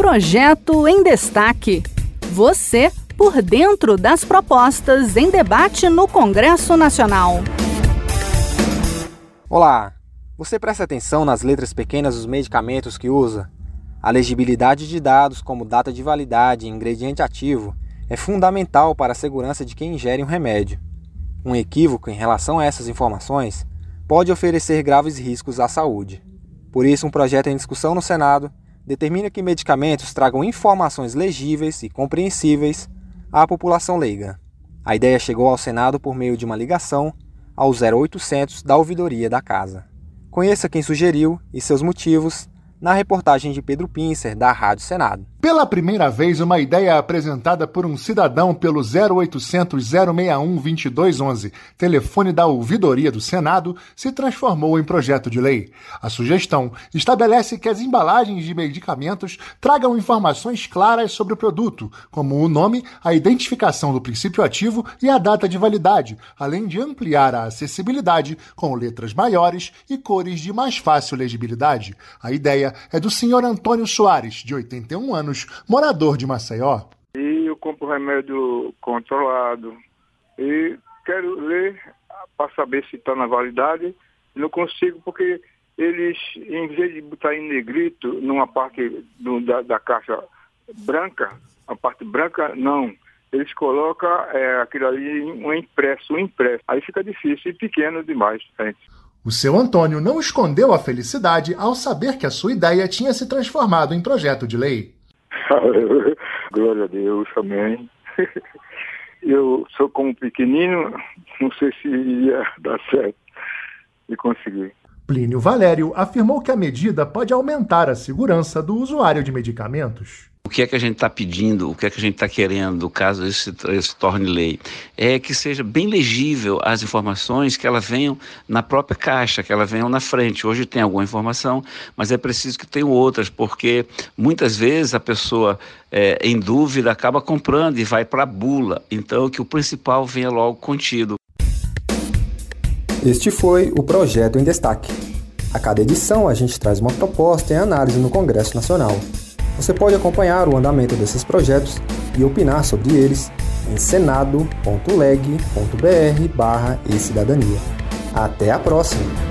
Projeto em Destaque. Você por dentro das propostas em debate no Congresso Nacional. Olá! Você presta atenção nas letras pequenas dos medicamentos que usa? A legibilidade de dados, como data de validade e ingrediente ativo, é fundamental para a segurança de quem ingere um remédio. Um equívoco em relação a essas informações pode oferecer graves riscos à saúde. Por isso, um projeto em discussão no Senado determina que medicamentos tragam informações legíveis e compreensíveis à população leiga. A ideia chegou ao Senado por meio de uma ligação ao 0800 da ouvidoria da Casa. Conheça quem sugeriu e seus motivos na reportagem de Pedro Pincer, da Rádio Senado. Pela primeira vez, uma ideia apresentada por um cidadão pelo 0800 061 2211, telefone da ouvidoria do Senado, se transformou em projeto de lei. A sugestão estabelece que as embalagens de medicamentos tragam informações claras sobre o produto, como o nome, a identificação do princípio ativo e a data de validade, além de ampliar a acessibilidade com letras maiores e cores de mais fácil legibilidade. A ideia é do senhor Antônio Soares, de 81 anos morador de Maceió. E eu compro remédio controlado. E quero ler para saber se está na validade. Não consigo porque eles, em vez de botar em negrito numa parte do, da, da, caixa branca, a parte branca, não. Eles colocam é, aquilo ali um impresso, um impresso. Aí fica difícil e pequeno demais, gente. O seu Antônio não escondeu a felicidade ao saber que a sua ideia tinha se transformado em projeto de lei. Glória a Deus, amém. Eu sou como pequenino, não sei se ia dar certo de conseguir. Plínio Valério afirmou que a medida pode aumentar a segurança do usuário de medicamentos. O que é que a gente está pedindo, o que é que a gente está querendo, caso isso se torne lei? É que seja bem legível as informações, que elas venham na própria caixa, que elas venham na frente. Hoje tem alguma informação, mas é preciso que tenham outras, porque muitas vezes a pessoa, é, em dúvida, acaba comprando e vai para a bula. Então, que o principal venha logo contido. Este foi o Projeto em Destaque. A cada edição, a gente traz uma proposta em análise no Congresso Nacional. Você pode acompanhar o andamento desses projetos e opinar sobre eles em senado.leg.br/e-cidadania. Até a próxima!